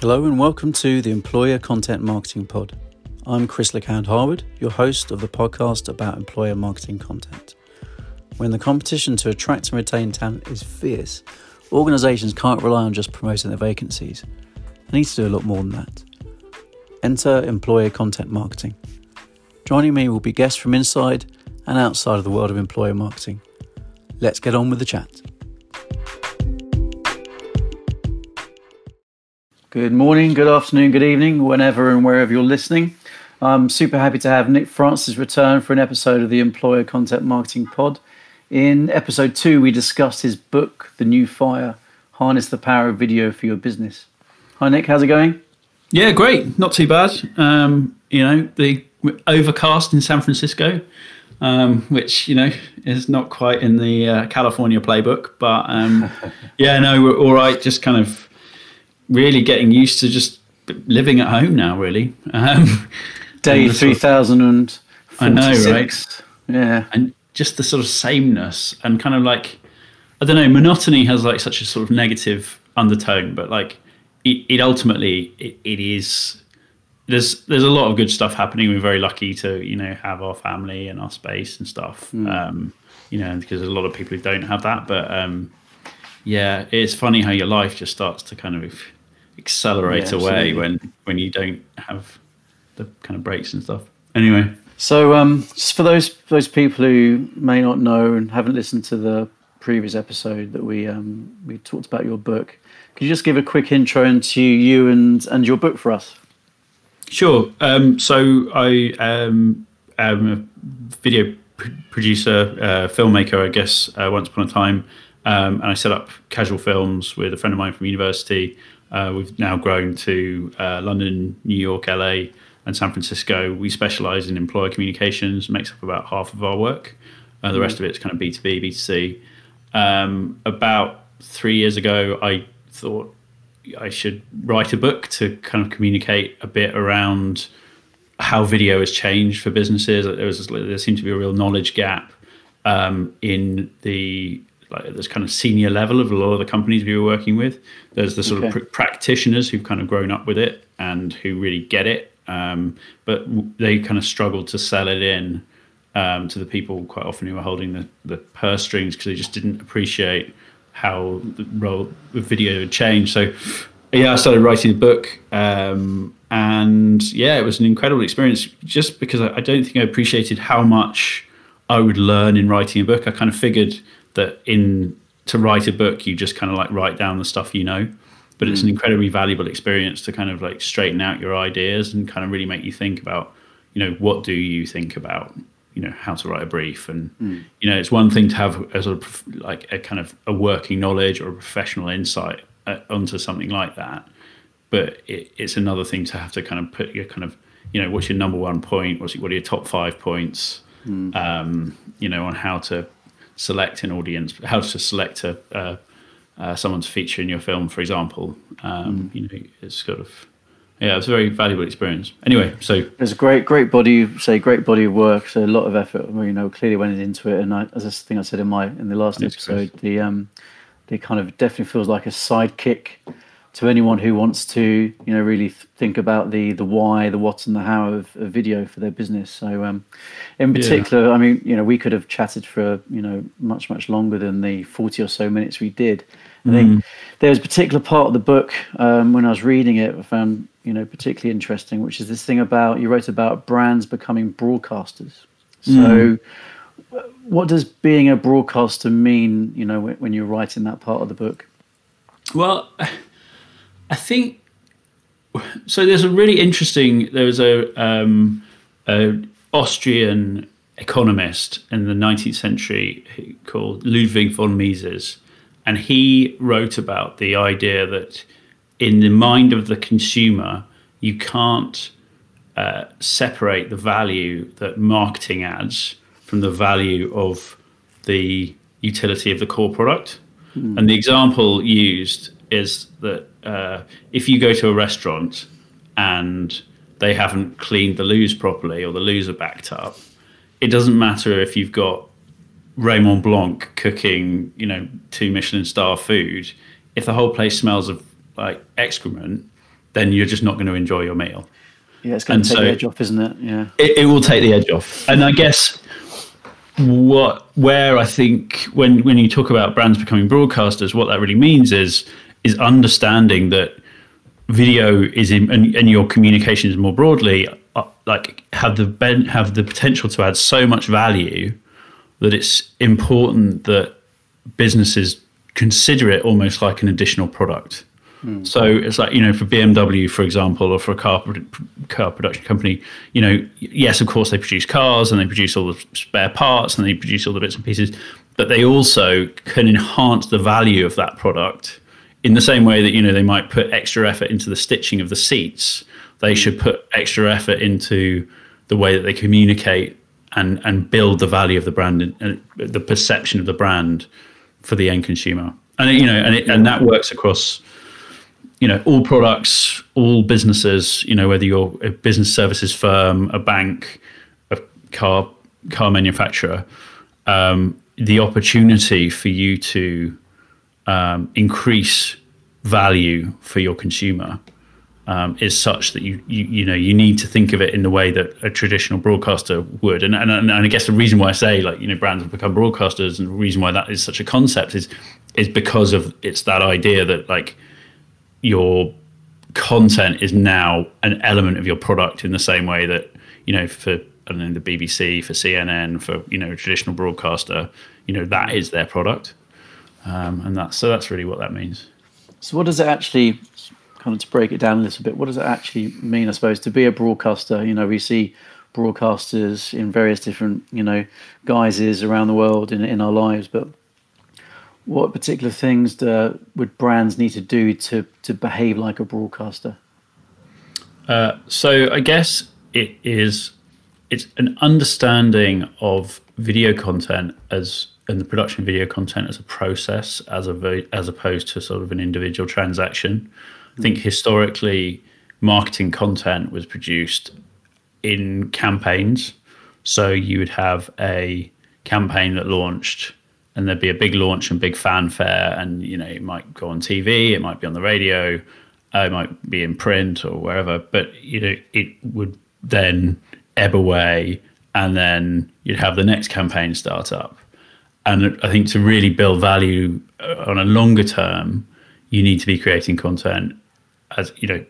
Hello and welcome to the Employer Content Marketing Pod. I'm Chris LeCount Harwood, your host of the podcast about employer marketing content. When the competition to attract and retain talent is fierce, organisations can't rely on just promoting their vacancies. They need to do a lot more than that. Enter employer content marketing. Joining me will be guests from inside and outside of the world of employer marketing. Let's get on with the chat. Good morning, good afternoon, good evening, whenever and wherever you're listening. I'm super happy to have Nick Francis return for an episode of the Employer Content Marketing Pod. In episode two, we discussed his book, The New Fire Harness the Power of Video for Your Business. Hi, Nick, how's it going? Yeah, great. Not too bad. Um, you know, the overcast in San Francisco, um, which, you know, is not quite in the uh, California playbook. But um, yeah, no, we're all right. Just kind of really getting used to just living at home now. Really, um, day three thousand and I know, right? Yeah, and just the sort of sameness and kind of like I don't know, monotony has like such a sort of negative undertone, but like it, it ultimately it, it is there's there's a lot of good stuff happening. We're very lucky to you know have our family and our space and stuff. Mm. Um, you know, because there's a lot of people who don't have that. But um, yeah, it's funny how your life just starts to kind of accelerate yeah, away when when you don't have the kind of brakes and stuff. Anyway, so um, just for those those people who may not know and haven't listened to the previous episode that we um, we talked about your book, could you just give a quick intro into you and and your book for us? Sure. Um, so I um, am a video pr- producer, uh, filmmaker, I guess. Uh, once upon a time, um, and I set up Casual Films with a friend of mine from university. Uh, we've now grown to uh, London, New York, LA, and San Francisco. We specialize in employer communications, makes up about half of our work. Uh, the rest of it's kind of B2B, B2C. Um, about three years ago, I thought I should write a book to kind of communicate a bit around how video has changed for businesses. There was there seemed to be a real knowledge gap um, in the like at this kind of senior level of a lot of the companies we were working with. There's the sort okay. of pr- practitioners who've kind of grown up with it and who really get it, um, but they kind of struggled to sell it in um, to the people quite often who were holding the, the purse strings because they just didn't appreciate how the role of video had changed. So yeah, I started writing the book, um, and yeah, it was an incredible experience. Just because I, I don't think I appreciated how much I would learn in writing a book. I kind of figured that in to write a book you just kind of like write down the stuff you know but it's an mm. incredibly valuable experience to kind of like straighten out your ideas and kind of really make you think about you know what do you think about you know how to write a brief and mm. you know it's one thing to have a sort of like a kind of a working knowledge or a professional insight uh, onto something like that but it, it's another thing to have to kind of put your kind of you know what's your number one point what's what are your top five points mm. um, you know on how to select an audience, how to select a, uh, uh, someone to feature in your film, for example. Um, mm. You know, it's sort of yeah, it's a very valuable experience. Anyway, so there's a great, great body, say, great body of work. So a lot of effort, you know, clearly went into it. And I, as I think I said in my in the last episode, Chris. the um, the kind of definitely feels like a sidekick to anyone who wants to, you know, really think about the the why, the what, and the how of, of video for their business. So, um, in particular, yeah. I mean, you know, we could have chatted for you know much much longer than the forty or so minutes we did. I think mm. there's a particular part of the book um, when I was reading it, I found you know particularly interesting, which is this thing about you wrote about brands becoming broadcasters. So. Mm. What does being a broadcaster mean? You know, when, when you're writing that part of the book. Well, I think so. There's a really interesting. There was a, um, a Austrian economist in the 19th century called Ludwig von Mises, and he wrote about the idea that in the mind of the consumer, you can't uh, separate the value that marketing adds from the value of the utility of the core product. Mm. And the example used is that uh, if you go to a restaurant and they haven't cleaned the loos properly or the loos are backed up, it doesn't matter if you've got Raymond Blanc cooking, you know, two Michelin star food. If the whole place smells of like excrement, then you're just not going to enjoy your meal. Yeah, it's going to take so the edge off, isn't it? Yeah, it, it will take the edge off, and I guess what where I think when when you talk about brands becoming broadcasters, what that really means is is understanding that video is in and, and your communications more broadly uh, like have the ben, have the potential to add so much value that it's important that businesses consider it almost like an additional product. Mm. So it's like you know, for BMW, for example, or for a car car production company, you know, yes, of course they produce cars and they produce all the spare parts and they produce all the bits and pieces, but they also can enhance the value of that product in the same way that you know they might put extra effort into the stitching of the seats. They should put extra effort into the way that they communicate and and build the value of the brand and, and the perception of the brand for the end consumer. And you know, and it, and that works across you know all products all businesses you know whether you're a business services firm a bank a car car manufacturer um, the opportunity for you to um, increase value for your consumer um, is such that you, you you know you need to think of it in the way that a traditional broadcaster would. And, and and I guess the reason why I say like you know brands have become broadcasters and the reason why that is such a concept is is because of it's that idea that like your content is now an element of your product in the same way that you know for I don't know the BBC, for CNN, for you know traditional broadcaster, you know that is their product, um, and that's so that's really what that means. So what does it actually kind of to break it down a little bit? What does it actually mean? I suppose to be a broadcaster, you know, we see broadcasters in various different you know guises around the world in in our lives, but what particular things do, would brands need to do to to behave like a broadcaster? Uh, so I guess it is it's an understanding of video content as and the production of video content as a process as a as opposed to sort of an individual transaction. I think historically marketing content was produced in campaigns. So you would have a campaign that launched and there'd be a big launch and big fanfare, and you know it might go on TV, it might be on the radio, uh, it might be in print or wherever, but you know it would then ebb away, and then you'd have the next campaign start up. And I think to really build value uh, on a longer term, you need to be creating content as you know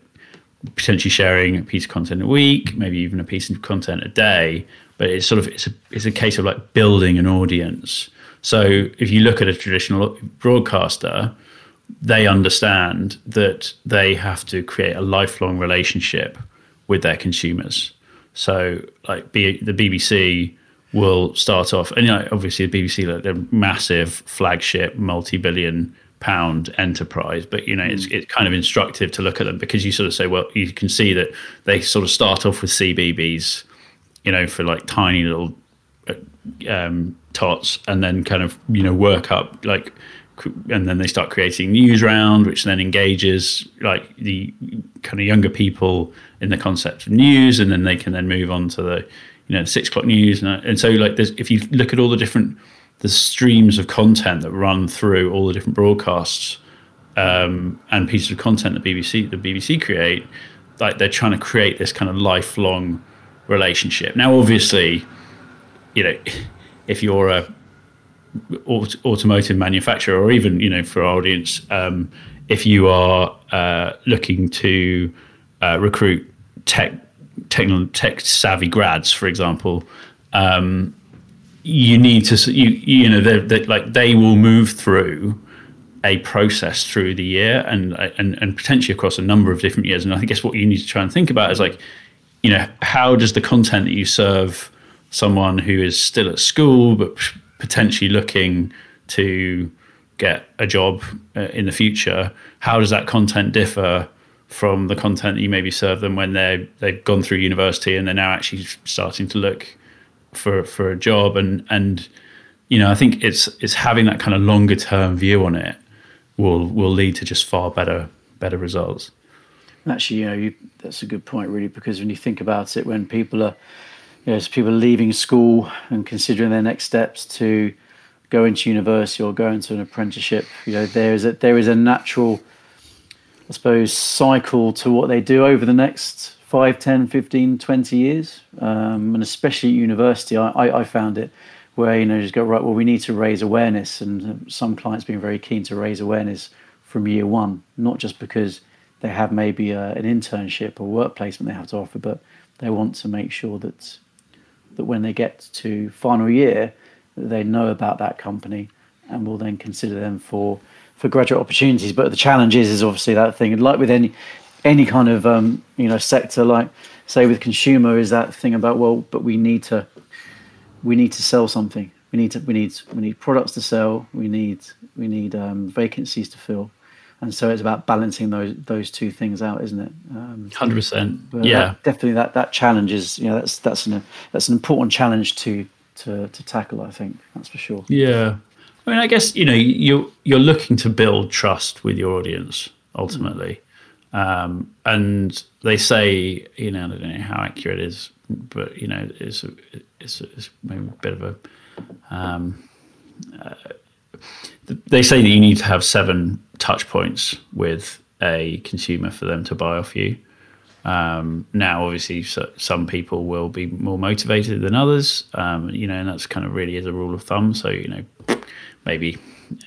potentially sharing a piece of content a week, maybe even a piece of content a day. But it's sort of it's a it's a case of like building an audience so if you look at a traditional broadcaster, they understand that they have to create a lifelong relationship with their consumers. So like the BBC will start off, and you know, obviously the BBC, like they're massive flagship, multi-billion pound enterprise, but you know, it's mm. it's kind of instructive to look at them because you sort of say, well, you can see that they sort of start off with CBeebies, you know, for like tiny little um, tots and then kind of you know work up like and then they start creating Newsround which then engages like the kind of younger people in the concept of news and then they can then move on to the you know six o'clock news. And, and so like there's if you look at all the different the streams of content that run through all the different broadcasts um, and pieces of content that BBC the BBC create like they're trying to create this kind of lifelong relationship. Now obviously you know, if you're a automotive manufacturer, or even you know, for our audience, um, if you are uh, looking to uh, recruit tech, tech tech savvy grads, for example, um, you need to you you know they they like they will move through a process through the year and and and potentially across a number of different years. And I guess what you need to try and think about is like, you know, how does the content that you serve someone who is still at school but potentially looking to get a job uh, in the future, how does that content differ from the content that you maybe serve them when they they've gone through university and they're now actually starting to look for for a job and and you know I think it's it's having that kind of longer term view on it will will lead to just far better better results. Actually, you know, you, that's a good point, really, because when you think about it, when people are you know, as people leaving school and considering their next steps to go into university or go into an apprenticeship, you know, there is a there is a natural I suppose, cycle to what they do over the next 5, 10, 15, 20 years. Um, and especially at university, I, I, I, found it where, you know, just go, right, well, we need to raise awareness. And some clients being very keen to raise awareness from year one, not just because they have maybe a, an internship or work placement they have to offer, but they want to make sure that that when they get to final year, they know about that company and will then consider them for for graduate opportunities. But the challenge is, is obviously that thing. And like with any any kind of um, you know sector, like say with consumer, is that thing about well, but we need to we need to sell something. We need to we need we need products to sell. We need we need um, vacancies to fill. And so it's about balancing those those two things out, isn't it? Um, Hundred um, percent. Yeah, that, definitely. That that challenge is you know that's that's an that's an important challenge to to to tackle. I think that's for sure. Yeah, I mean, I guess you know you you're looking to build trust with your audience ultimately, um, and they say you know I don't know how accurate it is, but you know it's a, it's, a, it's maybe a bit of a um, uh, they say that you need to have seven touch points with a consumer for them to buy off you. Um, now, obviously, so, some people will be more motivated than others, um, you know, and that's kind of really is a rule of thumb. So, you know, maybe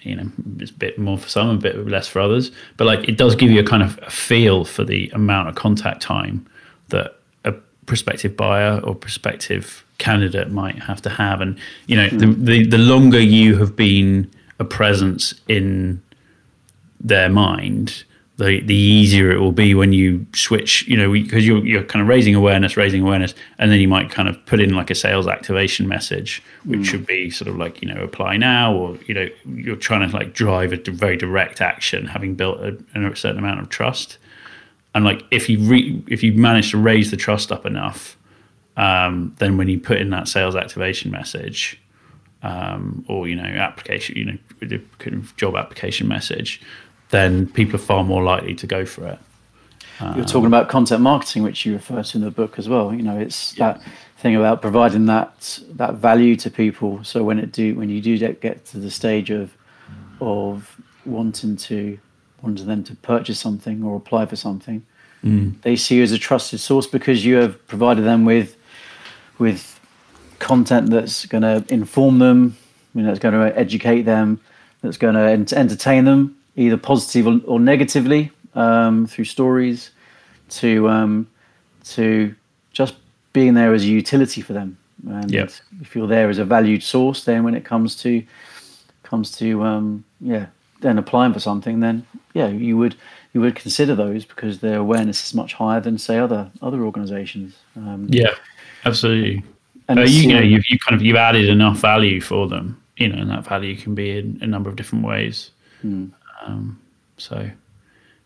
you know it's a bit more for some, a bit less for others. But like it does give you a kind of a feel for the amount of contact time that a prospective buyer or prospective candidate might have to have, and you know the, the the longer you have been a presence in their mind the the easier it will be when you switch, you know, because you're you're kind of raising awareness, raising awareness, and then you might kind of put in like a sales activation message, which mm. should be sort of like you know apply now, or you know you're trying to like drive a very direct action, having built a, a certain amount of trust, and like if you re, if you manage to raise the trust up enough, um, then when you put in that sales activation message. Um, or you know application you know kind of job application message then people are far more likely to go for it. You're talking about content marketing, which you refer to in the book as well. You know, it's yeah. that thing about providing that that value to people. So when it do when you do get to the stage of of wanting to wanting them to purchase something or apply for something, mm. they see you as a trusted source because you have provided them with with content that's going to inform them, you know, that's going to educate them, that's going to entertain them, either positive or, negatively um, through stories, to um, to just being there as a utility for them. And yep. if you're there as a valued source, then when it comes to comes to um, yeah, then applying for something, then yeah, you would you would consider those because their awareness is much higher than say other other organisations. Um, yeah, absolutely. And uh, you, you, know, you've you kind of you've added enough value for them, you know, and that value can be in a number of different ways. Hmm. Um, so,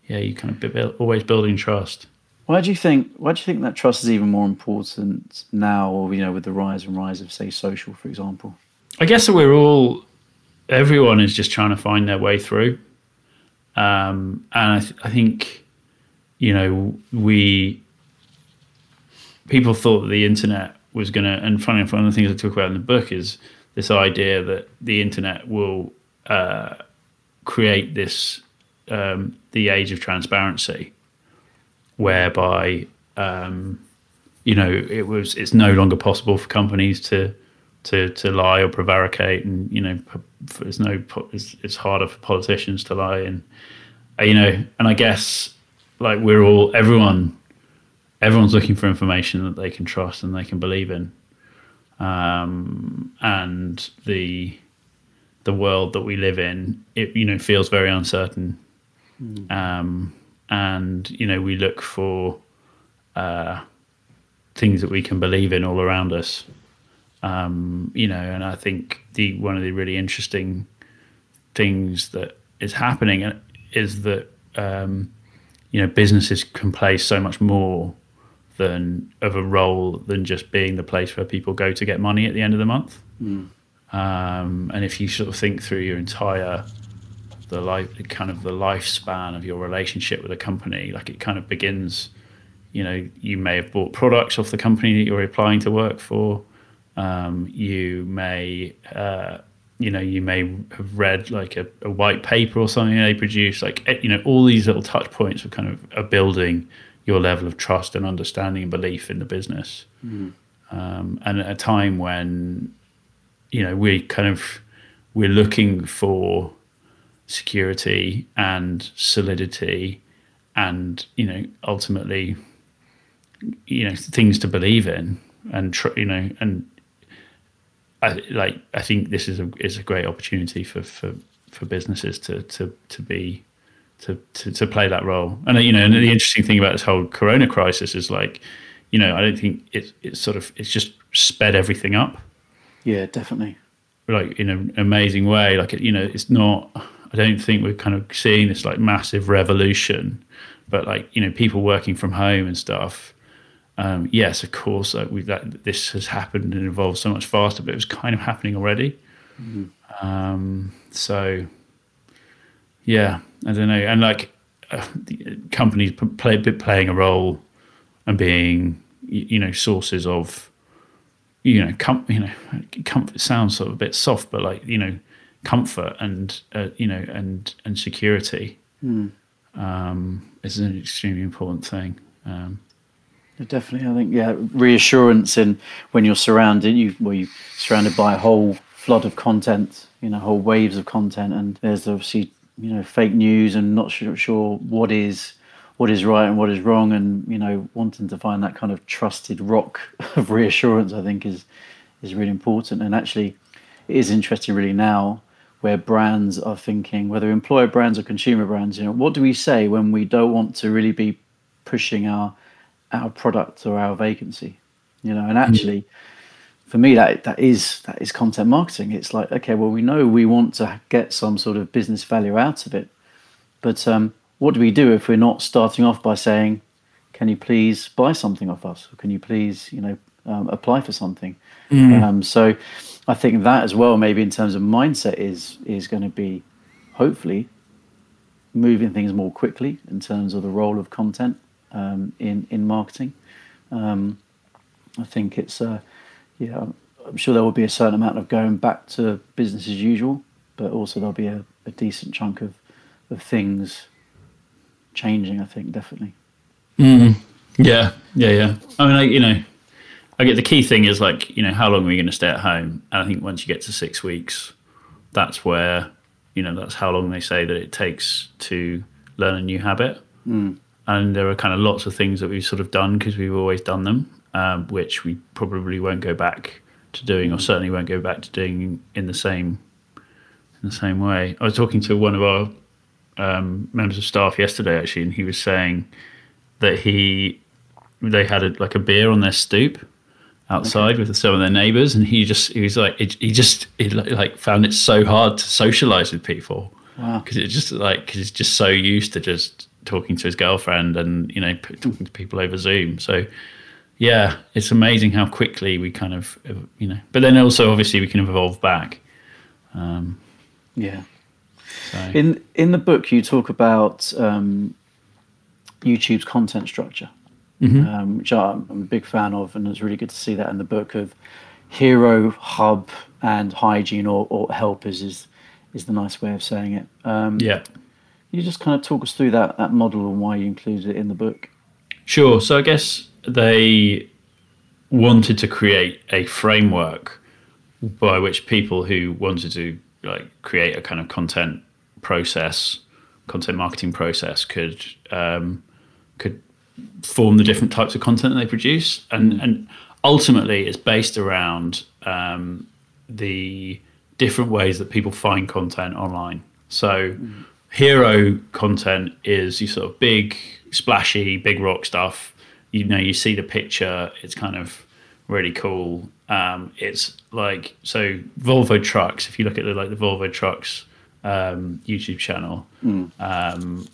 yeah, you kind of build, always building trust. Why do you think? Why do you think that trust is even more important now, or you know, with the rise and rise of, say, social, for example? I guess that we're all, everyone is just trying to find their way through, um, and I, th- I think, you know, we people thought that the internet was going to, and funny enough, one of the things I talk about in the book is this idea that the internet will uh, create this um, the age of transparency, whereby um, you know it was it's no longer possible for companies to to to lie or prevaricate, and you know there's no it's, it's harder for politicians to lie, and uh, you know, and I guess like we're all everyone everyone's looking for information that they can trust and they can believe in, um, and the the world that we live in, it you know feels very uncertain, mm. um, and you know we look for uh, things that we can believe in all around us. Um, you know, and I think the one of the really interesting things that is happening is that um, you know businesses can play so much more than of a role than just being the place where people go to get money at the end of the month. Mm. Um, and if you sort of think through your entire the life kind of the lifespan of your relationship with a company, like it kind of begins. You know, you may have bought products off the company that you're applying to work for. Um, you may uh, you know you may have read like a, a, white paper or something they produce like eh, you know all these little touch points of kind of are building your level of trust and understanding and belief in the business mm. um, and at a time when you know we kind of we're looking for security and solidity and you know ultimately you know things to believe in and tr- you know and I like I think this is a is a great opportunity for for for businesses to to to be to, to, to play that role. And you know, and the interesting thing about this whole Corona crisis is like, you know, I don't think it it's sort of it's just sped everything up. Yeah, definitely. Like in an amazing way. Like you know, it's not. I don't think we're kind of seeing this like massive revolution, but like you know, people working from home and stuff um, yes, of course, like we, that, this has happened and evolved so much faster, but it was kind of happening already. Mm-hmm. Um, so, yeah, I don't know. And like uh, companies play, a bit playing a role and being, you know, sources of, you know, com- you know, comfort sounds sort of a bit soft, but like, you know, comfort and, uh, you know, and, and security mm. um, is an extremely important thing. Um, Definitely, I think yeah, reassurance in when you're surrounded, you well, you surrounded by a whole flood of content, you know, whole waves of content, and there's obviously you know fake news and not sure, sure what is what is right and what is wrong, and you know, wanting to find that kind of trusted rock of reassurance, I think is is really important. And actually, it is interesting really now where brands are thinking, whether employer brands or consumer brands, you know, what do we say when we don't want to really be pushing our our product or our vacancy you know and actually mm. for me that that is that is content marketing it's like okay well we know we want to get some sort of business value out of it but um, what do we do if we're not starting off by saying can you please buy something off us or can you please you know um, apply for something mm. um, so i think that as well maybe in terms of mindset is is going to be hopefully moving things more quickly in terms of the role of content um, in in marketing. Um, I think it's uh, yeah. I'm sure there will be a certain amount of going back to business as usual, but also there'll be a, a decent chunk of of things changing. I think definitely. Mm. Yeah, yeah, yeah. I mean, I, you know, I get the key thing is like, you know, how long are we going to stay at home? And I think once you get to six weeks, that's where, you know, that's how long they say that it takes to learn a new habit. Mm and there are kind of lots of things that we've sort of done because we've always done them, um, which we probably won't go back to doing, or certainly won't go back to doing in the same in the same way. I was talking to one of our um, members of staff yesterday actually, and he was saying that he they had a, like a beer on their stoop outside okay. with some of their neighbors, and he just he was like he just he like found it so hard to socialize with people because wow. it just like cause he's just so used to just talking to his girlfriend and you know talking to people over Zoom. So yeah, it's amazing how quickly we kind of you know. But then also obviously we can evolve back. Um, yeah. So. In in the book, you talk about um, YouTube's content structure, mm-hmm. um, which I'm, I'm a big fan of, and it's really good to see that in the book of hero, hub, and hygiene or, or helpers is is the nice way of saying it. Um, yeah you just kind of talk us through that that model and why you included it in the book? Sure. So I guess they wanted to create a framework by which people who wanted to like create a kind of content process, content marketing process, could um, could form the different types of content that they produce, and mm. and ultimately it's based around um, the different ways that people find content online. So. Mm hero content is you sort of big, splashy, big rock stuff. You know, you see the picture, it's kind of really cool. Um, it's like so Volvo trucks. If you look at the like the Volvo trucks um, YouTube channel, mm. um,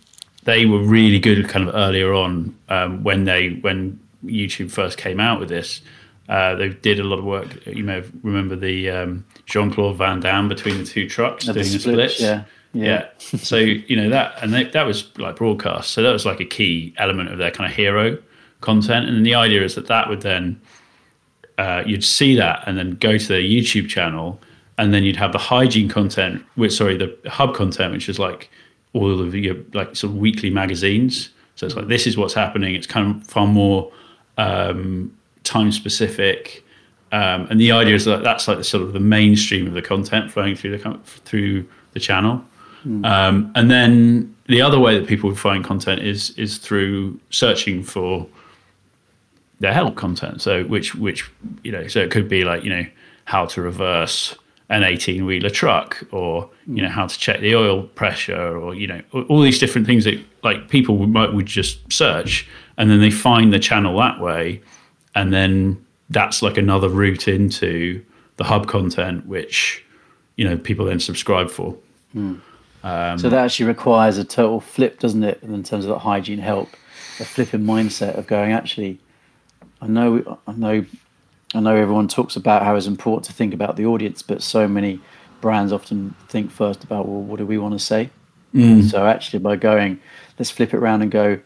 they were really good kind of earlier on um, when they when YouTube first came out with this. Uh, they did a lot of work. You may remember the um, Jean Claude Van Damme between the two trucks doing the splits. splits. Yeah. Yeah. yeah. so you know that, and they, that was like broadcast. So that was like a key element of their kind of hero content. And the idea is that that would then uh, you'd see that and then go to their YouTube channel and then you'd have the hygiene content, which sorry, the hub content, which is like all of your like sort of weekly magazines. So it's like this is what's happening. It's kind of far more um, time specific, um, and the idea is that that's like the sort of the mainstream of the content flowing through the through the channel. Mm. Um, and then the other way that people find content is is through searching for their help content. So which which you know, so it could be like you know how to reverse an 18 wheeler truck or you know how to check the oil pressure or you know all these different things that like people would, might would just search and then they find the channel that way and then that's like another route into the hub content which you know people then subscribe for mm. um, so that actually requires a total flip doesn't it in terms of that hygiene help a flipping mindset of going actually i know i know I know everyone talks about how it's important to think about the audience, but so many brands often think first about, well, what do we want to say? Mm. So actually, by going, let's flip it around and go,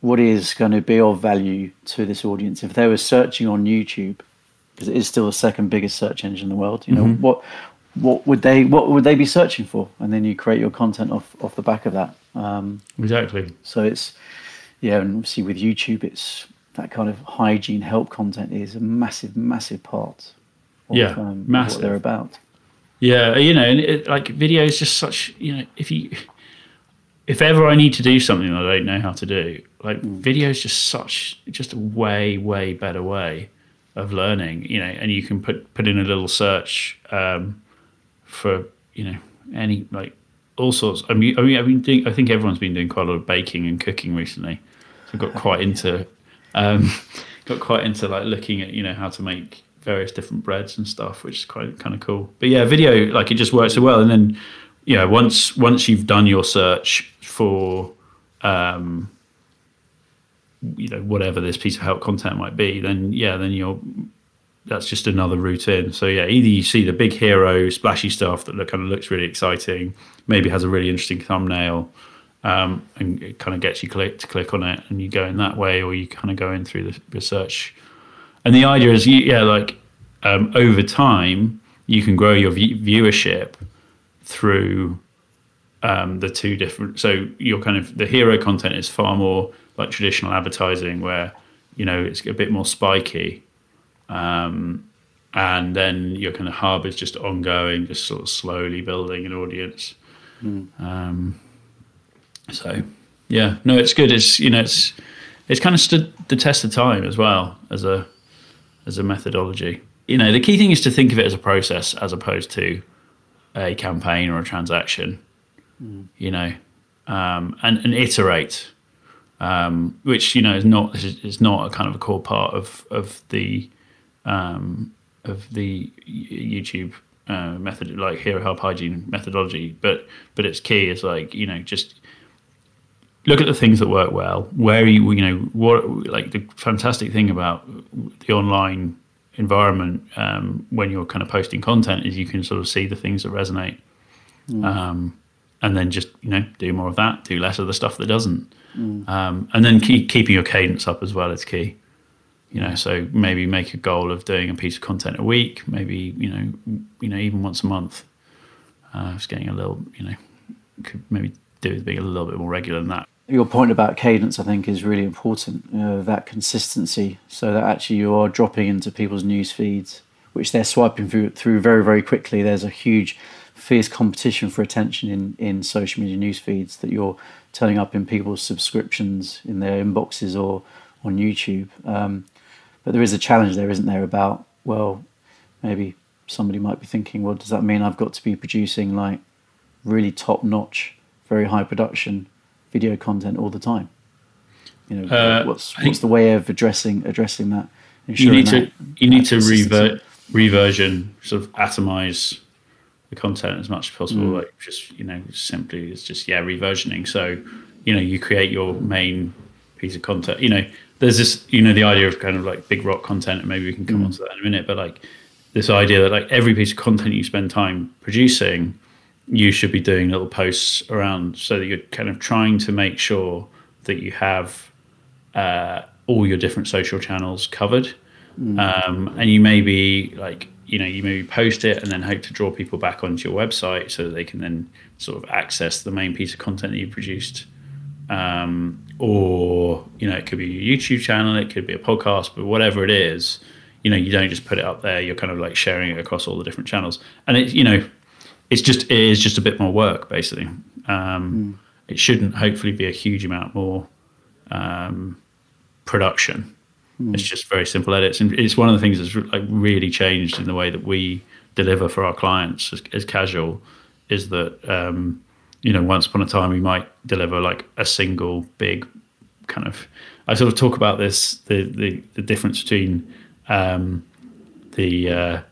what is going to be of value to this audience? If they were searching on YouTube, because it is still the second biggest search engine in the world, you know, mm-hmm. what what would they what would they be searching for? And then you create your content off off the back of that. Um, exactly. So it's yeah, and obviously with YouTube, it's that kind of hygiene help content is a massive, massive part. Of, yeah, um, massive. what they're about. Yeah, you know, and it, like video is just such. You know, if you, if ever I need to do something I don't know how to do, like mm. video is just such, just a way, way better way of learning. You know, and you can put put in a little search um, for you know any like all sorts. I mean, I mean, I've been doing. I think everyone's been doing quite a lot of baking and cooking recently. So I got quite into um, got quite into like looking at you know how to make various different breads and stuff, which is quite kind of cool. But yeah, video like it just works so well. And then you know once once you've done your search for um, you know whatever this piece of help content might be, then yeah, then you're that's just another route in. So yeah, either you see the big hero splashy stuff that look, kind of looks really exciting, maybe has a really interesting thumbnail, um, and it kind of gets you click to click on it, and you go in that way, or you kind of go in through the research. And the idea is, yeah, like um, over time, you can grow your viewership through um, the two different. So your kind of the hero content is far more like traditional advertising, where you know it's a bit more spiky, um, and then your kind of hub is just ongoing, just sort of slowly building an audience. Mm. So yeah, no, it's good. It's you know, it's it's kind of stood the test of time as well as a as a methodology. You know, the key thing is to think of it as a process as opposed to a campaign or a transaction. Mm. You know, um, and and iterate, um, which you know is not is not a kind of a core part of of the um, of the YouTube uh, method, like hero hub hygiene methodology. But but its key is like you know just look at the things that work well. Where you you know what like the fantastic thing about the online environment um, when you're kind of posting content is you can sort of see the things that resonate, mm. um, and then just you know do more of that, do less of the stuff that doesn't, mm. um, and then keep keeping your cadence up as well is key. You know, so maybe make a goal of doing a piece of content a week, maybe you know, you know, even once a month. Uh, just getting a little, you know, could maybe do with being a little bit more regular than that your point about cadence, I think, is really important. That consistency, so that actually you are dropping into people's news feeds, which they're swiping through, through very, very quickly. There's a huge, fierce competition for attention in in social media news feeds that you're turning up in people's subscriptions in their inboxes or on YouTube. Um, but there is a challenge there, isn't there? About well, maybe somebody might be thinking, well, does that mean I've got to be producing like really top notch, very high production? Video content all the time? You know, uh, what's what's the way of addressing addressing that? You need to you need to revert reversion, sort of atomize the content as much as possible. Mm. Like just you know, simply it's just yeah, reversioning. So you know, you create your main piece of content. You know, there's this you know the idea of kind of like big rock content, and maybe we can come mm. on to that in a minute. But like this idea that like every piece of content you spend time producing you should be doing little posts around so that you're kind of trying to make sure that you have uh, all your different social channels covered. Mm. Um, and you may be like you know you maybe post it and then hope to draw people back onto your website so that they can then sort of access the main piece of content that you produced um, or you know it could be a youtube channel it could be a podcast but whatever it is you know you don't just put it up there you're kind of like sharing it across all the different channels and it you know it's just it is just a bit more work basically um, mm. it shouldn't hopefully be a huge amount more um, production mm. it's just very simple edits and it's one of the things that's like really changed in the way that we deliver for our clients as, as casual is that um, you know once upon a time we might deliver like a single big kind of i sort of talk about this the the, the difference between um, the, uh,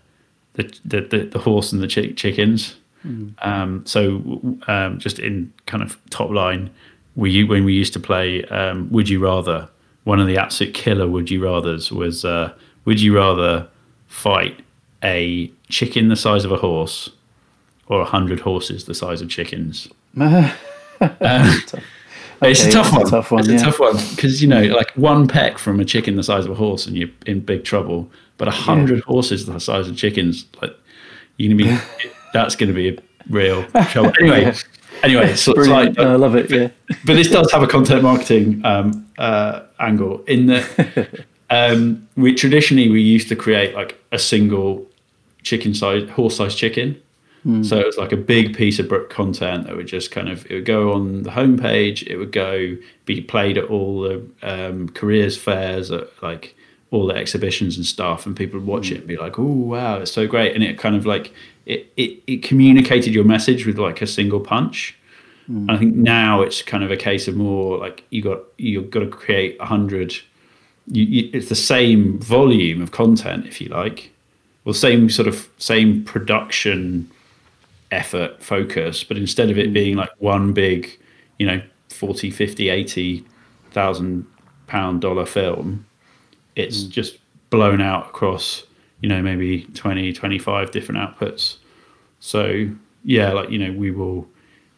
the, the the horse and the ch- chickens mm. um, so um, just in kind of top line we when we used to play um, would you rather one of the absolute killer would you rathers was uh, would you rather fight a chicken the size of a horse or a hundred horses the size of chickens Okay, it's a tough one. A tough one. It's yeah. a tough one because you know, like one peck from a chicken the size of a horse, and you're in big trouble. But a hundred yeah. horses the size of chickens, like you're gonna be, that's gonna be a real trouble. Anyway, anyway, so it's like, I love it. Yeah, but this does have a content marketing um, uh, angle in that um, we traditionally we used to create like a single chicken size horse size chicken Mm. So it was like a big piece of book content that would just kind of it would go on the homepage. It would go be played at all the um, careers fairs, at like all the exhibitions and stuff, and people would watch mm. it and be like, "Oh wow, it's so great!" And it kind of like it it, it communicated your message with like a single punch. Mm. I think now it's kind of a case of more like you got you've got to create a hundred. It's the same volume of content, if you like, well, same sort of same production effort focus but instead of it mm. being like one big you know 40 50 80 thousand pound dollar film it's mm. just blown out across you know maybe 20 25 different outputs so yeah like you know we will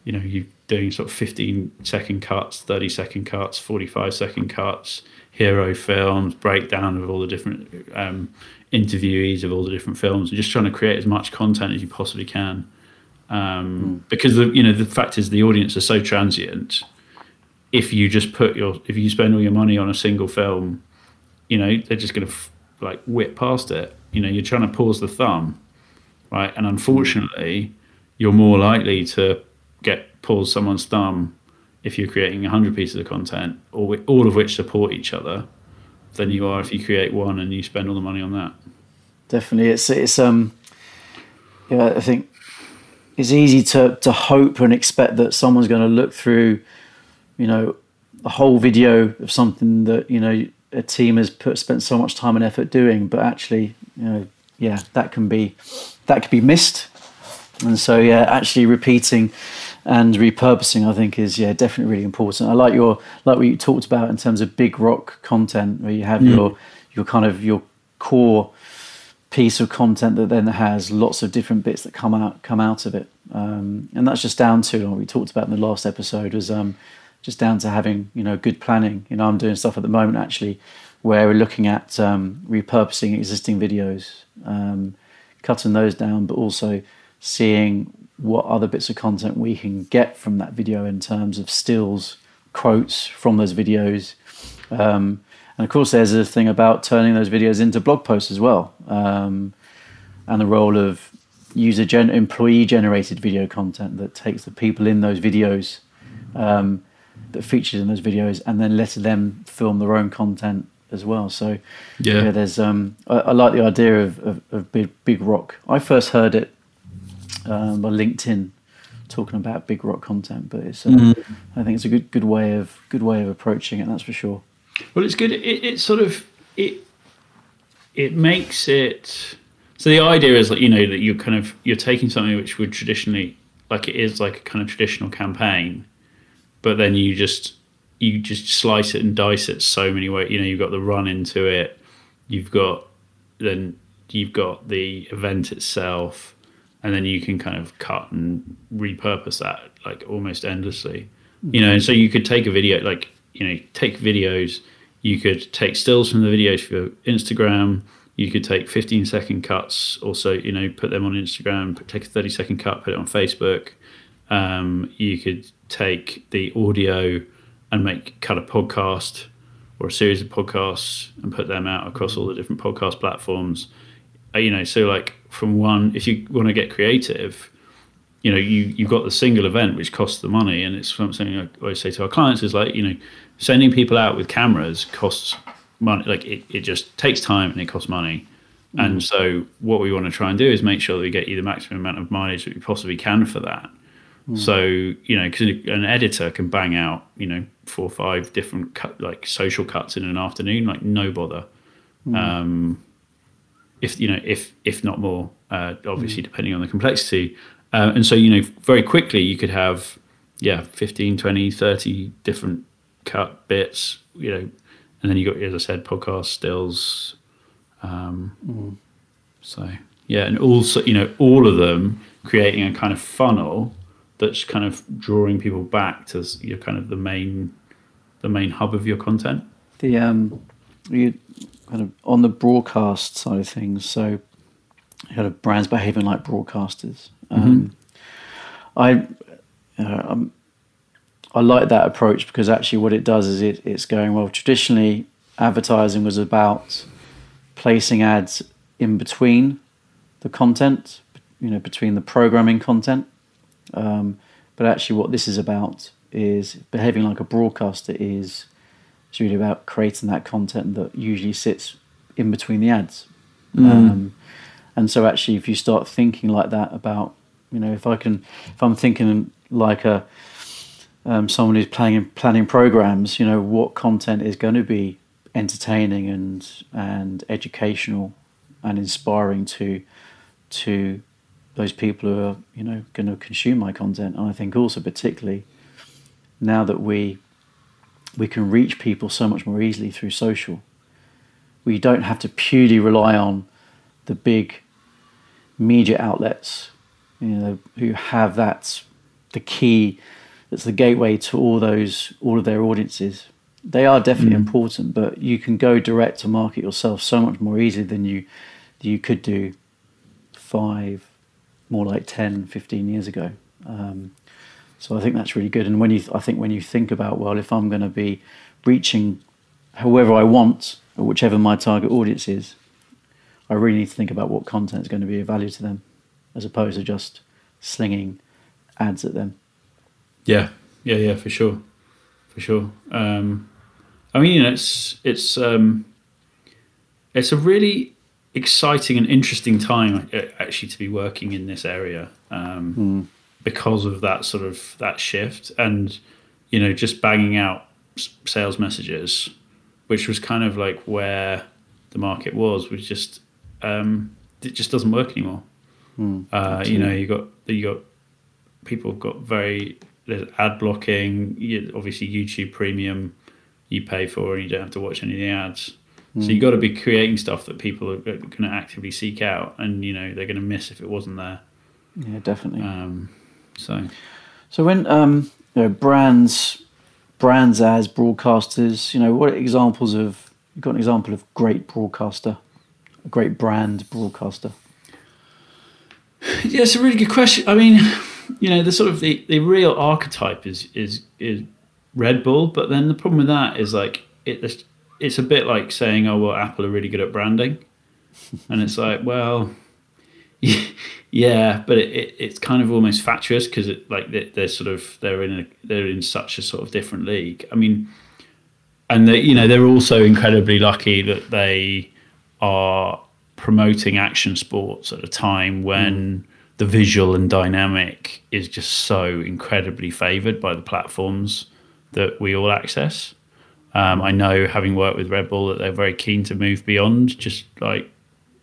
you know you doing sort of 15 second cuts 30 second cuts 45 second cuts hero films breakdown of all the different um, interviewees of all the different films and just trying to create as much content as you possibly can um, mm. because the you know the fact is the audience are so transient. If you just put your if you spend all your money on a single film, you know they're just going to f- like whip past it. You know you're trying to pause the thumb, right? And unfortunately, you're more likely to get pause someone's thumb if you're creating 100 pieces of content, or all of which support each other, than you are if you create one and you spend all the money on that. Definitely, it's it's um, yeah, I think it's easy to to hope and expect that someone's going to look through, you know, a whole video of something that you know a team has put spent so much time and effort doing, but actually, you know, yeah, that can be that could be missed. And so, yeah, actually repeating and repurposing, I think, is yeah definitely really important. I like your like what you talked about in terms of big rock content, where you have mm. your your kind of your core piece of content that then has lots of different bits that come out come out of it, um, and that's just down to what we talked about in the last episode was um, just down to having you know good planning. You know, I'm doing stuff at the moment actually where we're looking at um, repurposing existing videos, um, cutting those down, but also seeing what other bits of content we can get from that video in terms of stills, quotes from those videos. Um, and of course, there's a thing about turning those videos into blog posts as well, um, and the role of user gen- employee generated video content that takes the people in those videos um, that features in those videos and then lets them film their own content as well. So yeah, yeah there's um, I, I, like the idea of, of, of, big big rock. I first heard it um, on LinkedIn talking about big rock content, but it's uh, mm. I think it's a good good way of good way of approaching it. That's for sure. Well, it's good. It, it sort of it it makes it so the idea is that you know that you're kind of you're taking something which would traditionally like it is like a kind of traditional campaign, but then you just you just slice it and dice it so many ways. You know, you've got the run into it, you've got then you've got the event itself, and then you can kind of cut and repurpose that like almost endlessly. You know, and so you could take a video like you know take videos you could take stills from the videos for Instagram you could take 15 second cuts also you know put them on instagram take a 30 second cut put it on facebook um, you could take the audio and make cut a podcast or a series of podcasts and put them out across all the different podcast platforms. Uh, you know so like from one if you want to get creative you know you you've got the single event which costs the money and it's something I always say to our clients is like you know sending people out with cameras costs money like it, it just takes time and it costs money. Mm. and so what we want to try and do is make sure that we get you the maximum amount of mileage that we possibly can for that mm. so you know because an editor can bang out you know four or five different cut like social cuts in an afternoon like no bother mm. um if you know if if not more uh, obviously mm. depending on the complexity uh, and so you know very quickly you could have yeah 15 20 30 different cut bits you know and then you got as i said podcast stills um, mm. so yeah and also you know all of them creating a kind of funnel that's kind of drawing people back to your kind of the main the main hub of your content the um you kind of on the broadcast side of things so kind of brands behaving like broadcasters um, mm-hmm. I uh, um, I like that approach because actually what it does is it, it's going well. Traditionally, advertising was about placing ads in between the content, you know, between the programming content. Um, but actually, what this is about is behaving like a broadcaster is. It's really about creating that content that usually sits in between the ads. Mm. Um, and so actually, if you start thinking like that about, you know, if I can, if I'm thinking like a um, someone who's planning planning programs, you know, what content is going to be entertaining and and educational and inspiring to to those people who are you know going to consume my content. And I think also particularly now that we we can reach people so much more easily through social, we don't have to purely rely on the big media outlets, you know, who have that the key that's the gateway to all those all of their audiences. They are definitely mm. important, but you can go direct to market yourself so much more easily than you you could do five, more like 10, 15 years ago. Um, so I think that's really good. And when you, I think when you think about, well, if I'm going to be reaching whoever I want, or whichever my target audience is, I really need to think about what content is going to be of value to them, as opposed to just slinging ads at them. Yeah, yeah, yeah, for sure, for sure. Um, I mean, you know, it's it's um, it's a really exciting and interesting time uh, actually to be working in this area um, mm. because of that sort of that shift and you know just banging out sales messages, which was kind of like where the market was, was just um, it just doesn't work anymore. Mm, uh, you know, you got you got people got very there's ad blocking. You, obviously, YouTube Premium you pay for, and you don't have to watch any of the ads. Mm. So you've got to be creating stuff that people are going to actively seek out, and you know they're going to miss if it wasn't there. Yeah, definitely. Um, so, so when um, you know, brands, brands as broadcasters, you know, what examples of you've got an example of great broadcaster, a great brand broadcaster. Yeah, it's a really good question. I mean, you know, the sort of the, the real archetype is is is Red Bull, but then the problem with that is like it it's a bit like saying, oh well, Apple are really good at branding, and it's like, well, yeah, but it, it, it's kind of almost fatuous because it like they're, they're, sort of they're in a they're in such a sort of different league. I mean, and they, you know they're also incredibly lucky that they are promoting action sports at a time when. Mm the visual and dynamic is just so incredibly favored by the platforms that we all access. Um, I know, having worked with Red Bull, that they're very keen to move beyond just like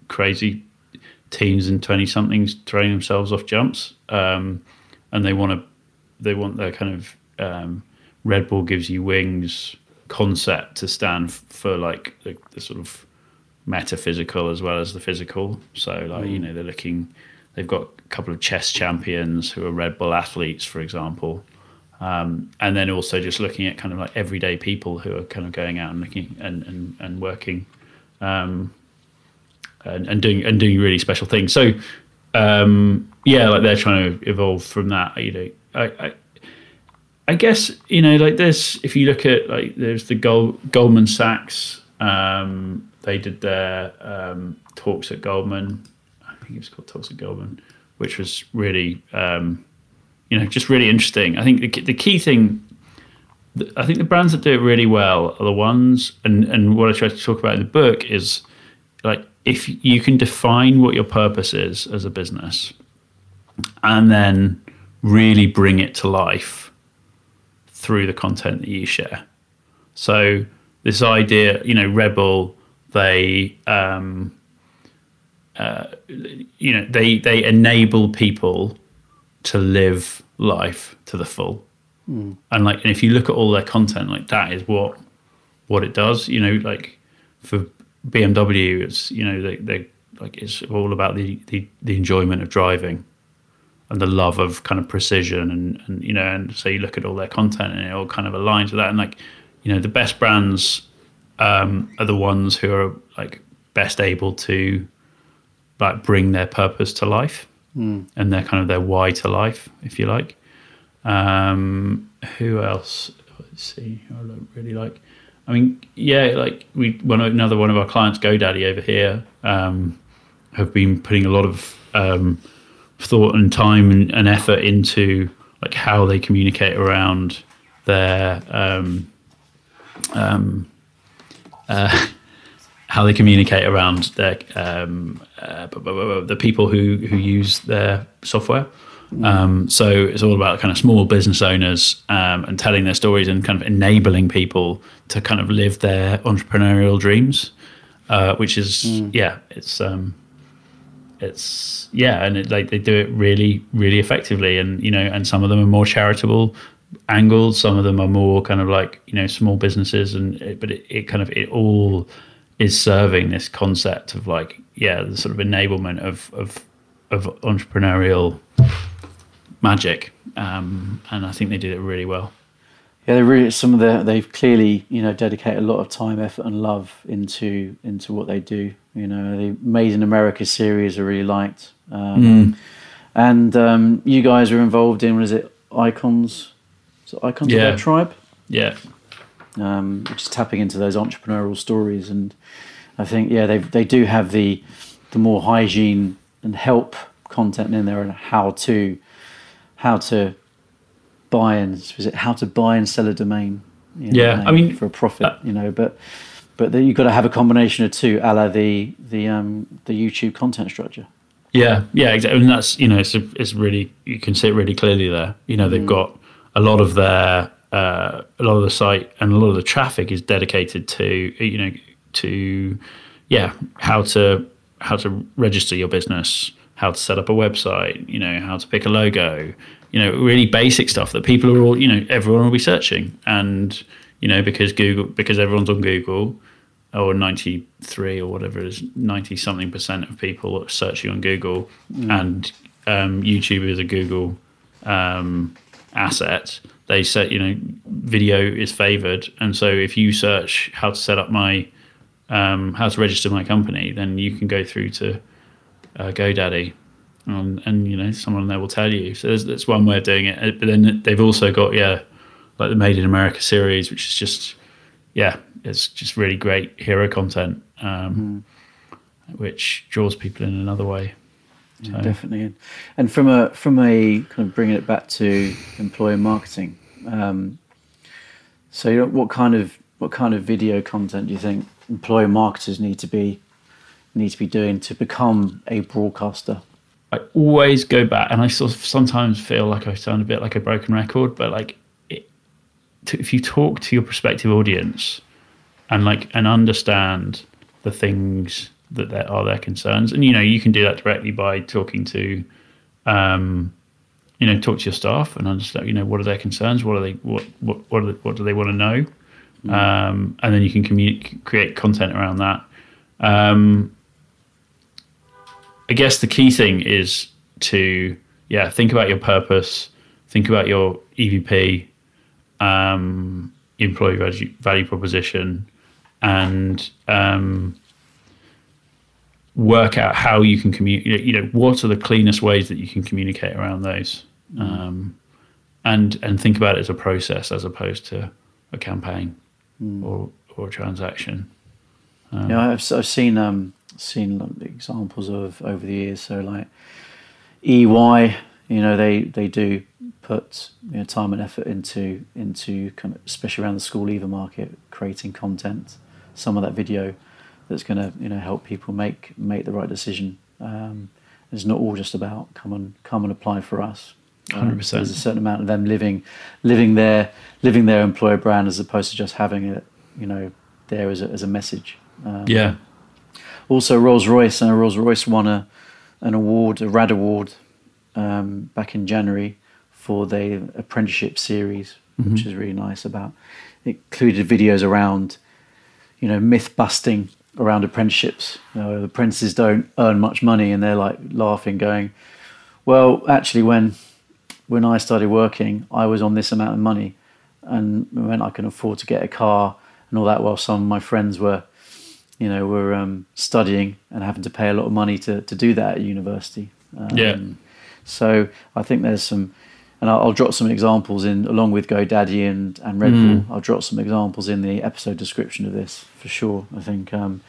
crazy teens and twenty somethings throwing themselves off jumps, um, and they want to they want their kind of um, Red Bull gives you wings concept to stand for like the, the, sort of metaphysical as well as the physical. So like mm. you know they're looking, they've got a couple of chess champions who are Red Bull athletes, for example, um, and then also just looking at kind of like everyday people who are kind of going out and looking and and, and working um, and, and doing and doing really special things. So um, yeah, like they're trying to evolve from that. You know, I, I, I guess you know, like there's if you look at like there's the Gold, Goldman Sachs. Um, they did their um, talks at Goldman. I think it was called Talks at Goldman, which was really, um, you know, just really interesting. I think the, the key thing I think the brands that do it really well are the ones, and, and what I try to talk about in the book is like if you can define what your purpose is as a business and then really bring it to life through the content that you share. So this idea, you know, Red Bull, they, um, uh, you know, they they enable people to live life to the full. Mm. And like, and if you look at all their content, like that is what what it does. You know, like for BMW, it's you know they they like it's all about the the, the enjoyment of driving and the love of kind of precision and and you know and so you look at all their content and it all kind of aligns with that and like you know the best brands um, are the ones who are like best able to like bring their purpose to life mm. and their kind of their why to life if you like um, who else? Let's see. I don't really like. I mean, yeah, like we one another one of our clients, GoDaddy over here, um, have been putting a lot of um, thought and time and, and, effort into like how they communicate around their um, um uh, how they communicate around their um, uh, the people who who use their software. Um, so it's all about kind of small business owners um, and telling their stories and kind of enabling people to kind of live their entrepreneurial dreams, uh, which is mm. yeah, it's um, it's yeah, and it, like they do it really really effectively, and you know, and some of them are more charitable angled, some of them are more kind of like you know small businesses, and it, but it, it kind of it all is serving this concept of like yeah the sort of enablement of of of entrepreneurial magic, um, and I think they did it really well. Yeah, they really some of the they've clearly you know dedicated a lot of time, effort, and love into into what they do. You know, the Made in America series I really liked, um, mm. and um, you guys are involved in what is it Icons? so Icons yeah. of Tribe? Yeah, um, which is tapping into those entrepreneurial stories, and I think yeah they they do have the the more hygiene and help content in there and how to how to buy and was it how to buy and sell a domain? You know, yeah, I mean for a profit, uh, you know, but but you've got to have a combination of two, a la the the um the YouTube content structure. Yeah, yeah, exactly. And that's you know it's a, it's really you can see it really clearly there. You know they've mm. got a lot of their uh, a lot of the site and a lot of the traffic is dedicated to you know to yeah how to how to register your business how to set up a website, you know, how to pick a logo, you know, really basic stuff that people are all, you know, everyone will be searching. And, you know, because Google, because everyone's on Google, or 93 or whatever it is, 90 something percent of people are searching on Google, mm. and um, YouTube is a Google um, asset. They say, you know, video is favored. And so if you search how to set up my, um, how to register my company, then you can go through to uh, GoDaddy, um, and you know someone there will tell you. So that's one way of doing it. But then they've also got yeah, like the Made in America series, which is just yeah, it's just really great hero content, um, mm. which draws people in another way. So. Yeah, definitely, and from a from a kind of bringing it back to employer marketing. Um, so, you know, what kind of what kind of video content do you think employer marketers need to be need to be doing to become a broadcaster? I always go back, and I sort of sometimes feel like I sound a bit like a broken record, but like it, to, if you talk to your prospective audience and like and understand the things that there are their concerns, and you know you can do that directly by talking to, um, you know, talk to your staff and understand, you know, what are their concerns, what are they, what what what, they, what do they want to know, mm. um, and then you can communicate, create content around that. Um, I guess the key thing is to yeah think about your purpose, think about your EVP, um, employee value, value proposition, and um, work out how you can communicate. You know, what are the cleanest ways that you can communicate around those, um, and and think about it as a process as opposed to a campaign mm. or or a transaction. Um, yeah, I've I've seen um seen examples of over the years. So like EY, you know, they they do put you know, time and effort into into kind of especially around the school leaver market, creating content. Some of that video that's going to you know help people make make the right decision. Um, it's not all just about come and come and apply for us. Hundred um, percent. There's a certain amount of them living living their living their employer brand as opposed to just having it you know there as a, as a message. Um, yeah. Also, Rolls Royce and Rolls Royce won a an award, a RAD award, um, back in January for the apprenticeship series, mm-hmm. which is really nice. About it included videos around, you know, myth busting around apprenticeships. You know, apprentices don't earn much money, and they're like laughing, going, "Well, actually, when when I started working, I was on this amount of money, and when I can afford to get a car and all that, while some of my friends were." You know, were um, studying and having to pay a lot of money to, to do that at university. Um, yeah. So I think there's some and I'll, I'll, drop some examples in along with GoDaddy and and Red Bull. Mm. I'll drop some examples in the episode description of this for sure. I think, um,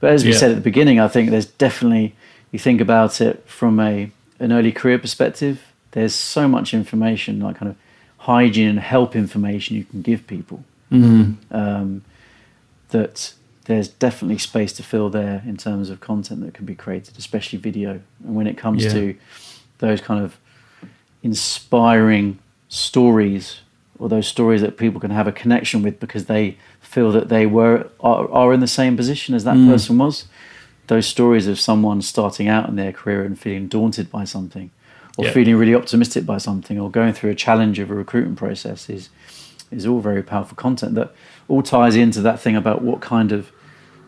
but as we yeah. said at the beginning, I think there's definitely you think about it from a an early career perspective. There's so much information, like kind of hygiene and help information you can give people. Mm. Um, that there's definitely space to fill there in terms of content that can be created, especially video. And when it comes yeah. to those kind of inspiring stories or those stories that people can have a connection with because they feel that they were are, are in the same position as that mm. person was those stories of someone starting out in their career and feeling daunted by something or yeah. feeling really optimistic by something or going through a challenge of a recruitment process is is all very powerful content that all ties into that thing about what kind of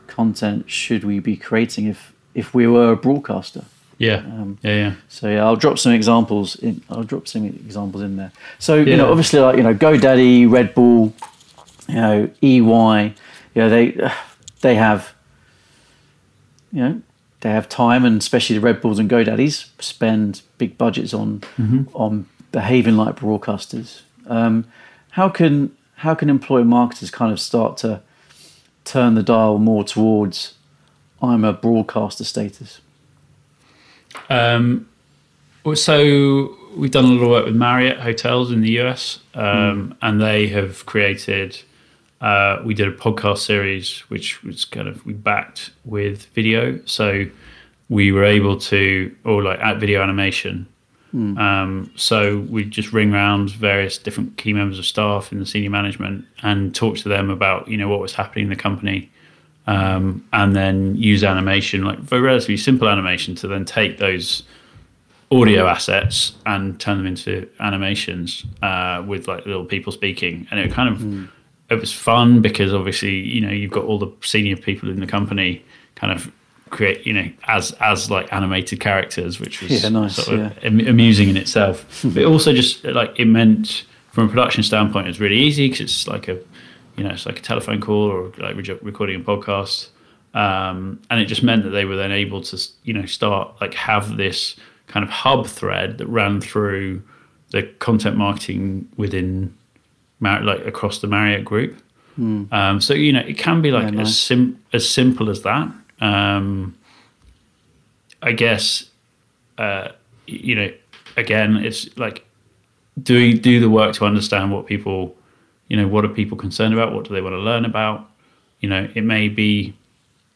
content should we be creating if if we were a broadcaster yeah. Um, yeah, yeah. So yeah, I'll drop some examples in. I'll drop some examples in there. So yeah. you know, obviously, like you know, GoDaddy, Red Bull, you know, EY, you know, they they have, you know, they have time, and especially the Red Bulls and GoDaddies spend big budgets on mm-hmm. on behaving like broadcasters. Um, how can how can employer marketers kind of start to turn the dial more towards I'm a broadcaster status? Um, so we've done a lot of work with Marriott hotels in the US, um, mm. and they have created. Uh, we did a podcast series which was kind of we backed with video, so we were able to or like at video animation. Mm. Um, so we just ring around various different key members of staff in the senior management and talk to them about you know what was happening in the company um, and then use animation, like very relatively simple animation, to then take those audio assets and turn them into animations uh, with like little people speaking. And it kind of mm. it was fun because obviously you know you've got all the senior people in the company kind of create you know as as like animated characters, which was yeah, nice, sort of yeah. am- amusing in itself. but also just like it meant from a production standpoint, it's really easy because it's like a you know, it's like a telephone call or like recording a podcast. Um, and it just meant that they were then able to, you know, start like have this kind of hub thread that ran through the content marketing within Mar- like across the Marriott group. Mm. Um, so you know, it can be like yeah, nice. as sim- as simple as that. Um, I guess, uh, you know, again, it's like doing do the work to understand what people you know what are people concerned about what do they want to learn about you know it may be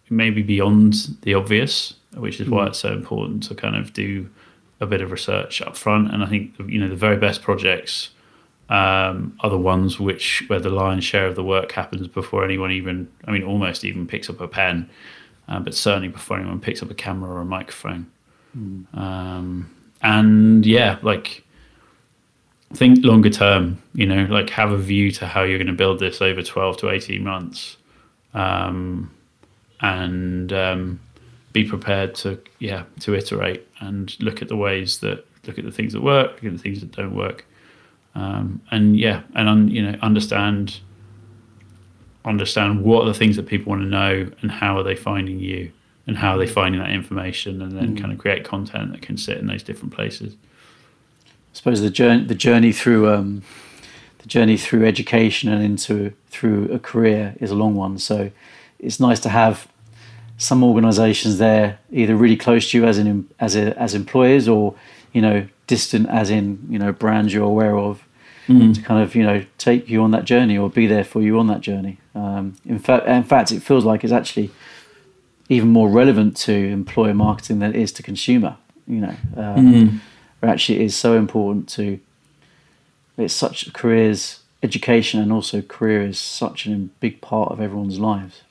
it may be beyond the obvious which is why mm. it's so important to kind of do a bit of research up front and i think you know the very best projects um, are the ones which where the lion's share of the work happens before anyone even i mean almost even picks up a pen uh, but certainly before anyone picks up a camera or a microphone mm. um, and yeah like think longer term you know like have a view to how you're going to build this over 12 to 18 months um, and um, be prepared to yeah to iterate and look at the ways that look at the things that work look at the things that don't work um, and yeah and un, you know understand understand what are the things that people want to know and how are they finding you and how are they finding that information, and then mm. kind of create content that can sit in those different places. I suppose the journey the journey through um, the journey through education and into through a career is a long one. So it's nice to have some organisations there, either really close to you as in as a, as employers, or you know distant as in you know brands you're aware of, mm. to kind of you know take you on that journey or be there for you on that journey. Um, in fact, in fact, it feels like it's actually even more relevant to employer marketing than it is to consumer. You know, um, mm. Actually it is so important to. It's such careers, education, and also career is such a big part of everyone's lives.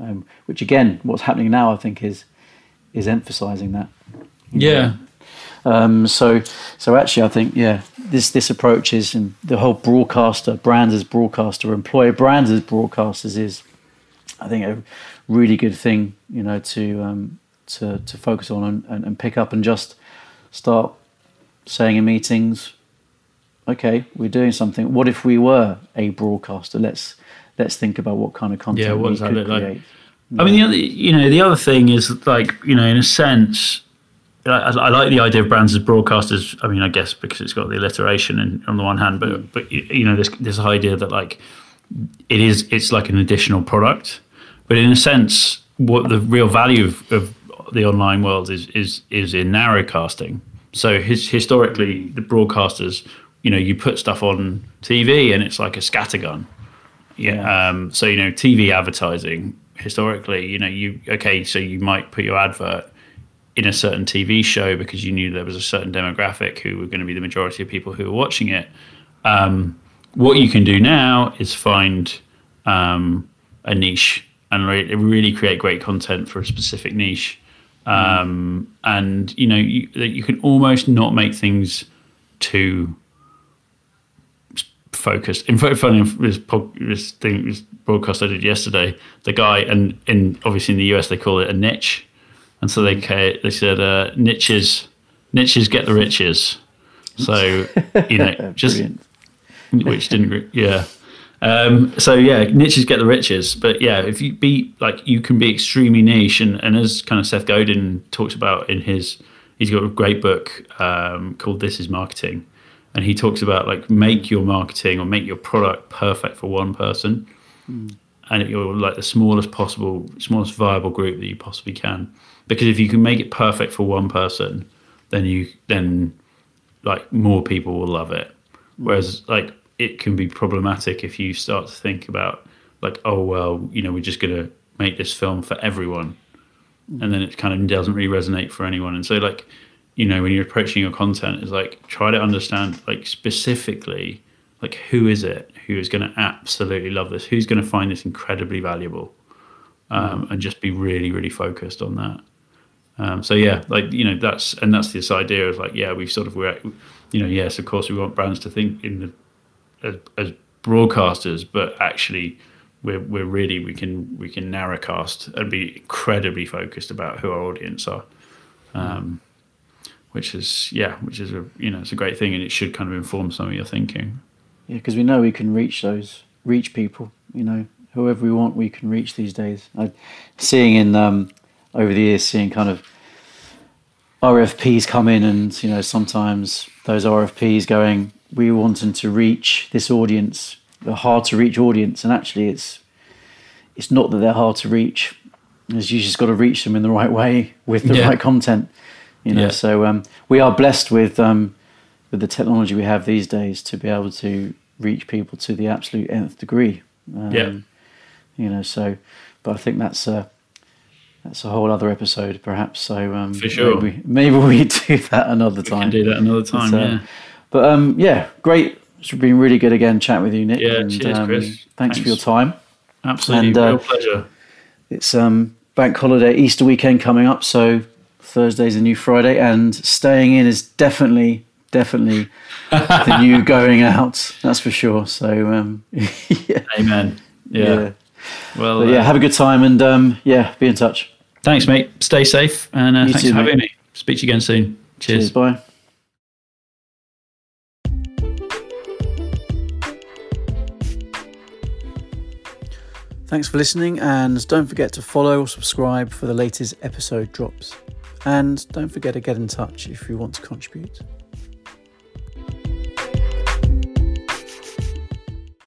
Um, which again, what's happening now, I think, is is emphasising that. Yeah. Um, so, so actually, I think yeah, this this approach is, and the whole broadcaster, brands as broadcaster, employer brands as broadcasters is, I think, a really good thing, you know, to um, to to focus on and, and, and pick up and just start saying in meetings, okay, we're doing something. What if we were a broadcaster? Let's let's think about what kind of content. Yeah, what that look create. like? I mean, the other, you know, the other thing is like, you know, in a sense, I, I, like the idea of brands as broadcasters. I mean, I guess because it's got the alliteration in, on the one hand, but mm. but you know, this this idea that like it is it's like an additional product, but in a sense, what the real value of, of the online world is is is in narrowcasting. So his, historically, the broadcasters, you know, you put stuff on TV and it's like a scattergun. Yeah. Um, so you know, TV advertising historically, you know, you okay, so you might put your advert in a certain TV show because you knew there was a certain demographic who were going to be the majority of people who were watching it. Um, what you can do now is find um, a niche and re- really create great content for a specific niche. Um, and you know you, you can almost not make things too focused. In fact, funny this, this thing, this broadcast I did yesterday, the guy and in obviously in the US they call it a niche and so they they said uh, niches niches get the riches. So you know just which didn't yeah. Um, so yeah, niches get the riches. But yeah, if you be like you can be extremely niche, and, and as kind of Seth Godin talks about in his, he's got a great book um, called "This Is Marketing," and he talks about like make your marketing or make your product perfect for one person, mm. and you're like the smallest possible, smallest viable group that you possibly can because if you can make it perfect for one person, then you then like more people will love it. Whereas like it can be problematic if you start to think about like oh well you know we're just gonna make this film for everyone, and then it kind of doesn't really resonate for anyone. And so like you know when you're approaching your content is like try to understand like specifically like who is it who is going to absolutely love this? Who's going to find this incredibly valuable? Um, and just be really really focused on that. Um, so yeah, like you know that's and that's this idea of like yeah we've sort of we're you know yes of course we want brands to think in the as, as broadcasters, but actually we're we're really we can we can narrowcast and be incredibly focused about who our audience are, um, which is yeah which is a you know it's a great thing and it should kind of inform some of your thinking. Yeah, because we know we can reach those reach people. You know, whoever we want, we can reach these days. I, seeing in um, over the years seeing kind of RFPs come in and you know sometimes those RFPs going we were wanting to reach this audience a hard to reach audience and actually it's it's not that they're hard to reach is you just got to reach them in the right way with the yeah. right content you know yeah. so um, we are blessed with um, with the technology we have these days to be able to reach people to the absolute nth degree um, yeah you know so but I think that's uh, that's a whole other episode, perhaps. So um, for sure, maybe, maybe we do that another time. do that another time. But, uh, yeah. But um, yeah, great. It's been really good again chatting with you, Nick. Yeah, and, cheers, um, Chris. Thanks, thanks, for your time. Absolutely, and, uh, real pleasure. It's um, bank holiday, Easter weekend coming up, so Thursday's a new Friday, and staying in is definitely, definitely the new going out. That's for sure. So, um, yeah. Amen. Yeah. yeah. Well, but, yeah, uh, have a good time, and um, yeah, be in touch. Thanks, mate. Stay safe, and uh, thanks too, for having mate. me. Speak to you again soon. Cheers. Cheers. Bye. Thanks for listening, and don't forget to follow or subscribe for the latest episode drops. And don't forget to get in touch if you want to contribute.